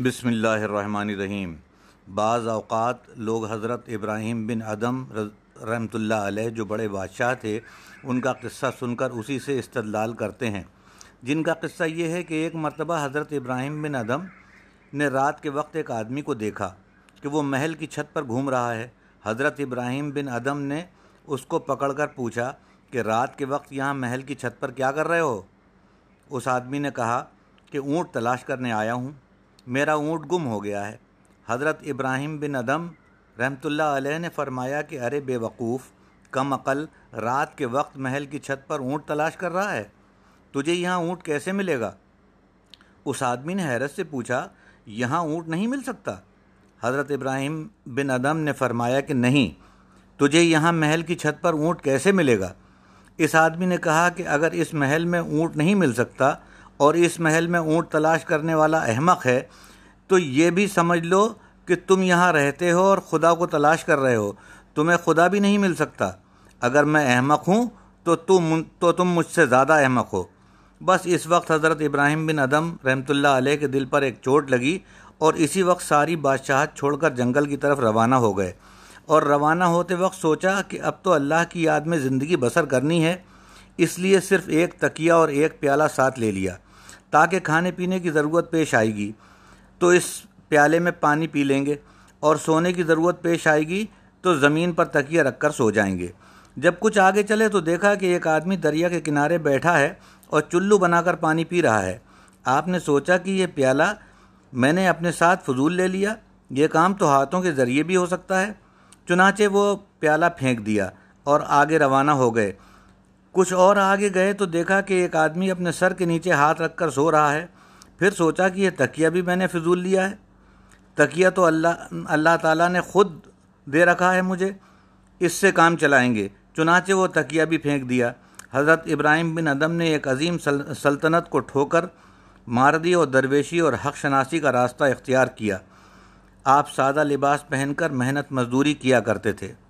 بسم اللہ الرحمن الرحیم۔ بعض اوقات لوگ حضرت ابراہیم بن ادم رحمۃ اللہ علیہ جو بڑے بادشاہ تھے، ان کا قصہ سن کر اسی سے استدلال کرتے ہیں۔ جن کا قصہ یہ ہے کہ ایک مرتبہ حضرت ابراہیم بن ادم نے رات کے وقت ایک آدمی کو دیکھا کہ وہ محل کی چھت پر گھوم رہا ہے۔ حضرت ابراہیم بن ادم نے اس کو پکڑ کر پوچھا کہ رات کے وقت یہاں محل کی چھت پر کیا کر رہے ہو؟ اس آدمی نے کہا کہ اونٹ تلاش کرنے آیا ہوں۔ میرا اونٹ گم ہو گیا ہے۔ حضرت ابراہیم بن ادم رحمۃ اللہ علیہ نے فرمایا کہ ارے بے وقوف، کم عقل، رات کے وقت محل کی چھت پر اونٹ تلاش کر رہا ہے، تجھے یہاں اونٹ کیسے ملے گا؟ اس آدمی نے حیرت سے پوچھا، یہاں اونٹ نہیں مل سکتا؟ حضرت ابراہیم بن ادم نے فرمایا کہ نہیں، تجھے یہاں محل کی چھت پر اونٹ کیسے ملے گا؟ اس آدمی نے کہا کہ اگر اس محل میں اونٹ نہیں مل سکتا اور اس محل میں اونٹ تلاش کرنے والا احمق ہے، تو یہ بھی سمجھ لو کہ تم یہاں رہتے ہو اور خدا کو تلاش کر رہے ہو۔ تمہیں خدا بھی نہیں مل سکتا۔ اگر میں احمق ہوں، تو تم تو تم مجھ سے زیادہ احمق ہو۔ بس اس وقت حضرت ابراہیم بن ادم رحمۃ اللہ علیہ کے دل پر ایک چوٹ لگی اور اسی وقت ساری بادشاہت چھوڑ کر جنگل کی طرف روانہ ہو گئے۔ اور روانہ ہوتے وقت سوچا کہ اب تو اللہ کی یاد میں زندگی بسر کرنی ہے، اس لیے صرف ایک تکیہ اور ایک پیالہ ساتھ لے لیا۔ تاکہ کھانے پینے کی ضرورت پیش آئے گی۔ تو اس پیالے میں پانی پی لیں گے اور سونے کی ضرورت پیش آئے گی تو زمین پر تکیہ رکھ کر سو جائیں گے۔ جب کچھ آگے چلے تو دیکھا کہ ایک آدمی دریا کے کنارے بیٹھا ہے اور چلو بنا کر پانی پی رہا ہے۔ آپ نے سوچا کہ یہ پیالہ میں نے اپنے ساتھ فضول لے لیا۔ یہ کام تو ہاتھوں کے ذریعے بھی ہو سکتا ہے۔ چنانچہ وہ پیالہ پھینک دیا اور آگے روانہ ہو گئے۔ کچھ اور آگے گئے تو دیکھا کہ ایک آدمی اپنے سر کے نیچے ہاتھ رکھ کر سو رہا ہے۔ پھر سوچا کہ یہ تکیہ بھی میں نے فضول لیا ہے۔ تکیہ تو اللہ اللہ تعالیٰ نے خود دے رکھا ہے مجھے۔ اس سے کام چلائیں گے۔ چنانچہ وہ تکیہ بھی پھینک دیا۔ حضرت ابراہیم بن ادم نے ایک عظیم سلطنت کو ٹھوکر، ماردی اور درویشی اور حق شناسی کا راستہ اختیار کیا۔ آپ سادہ لباس پہن کر محنت مزدوری کیا کرتے تھے۔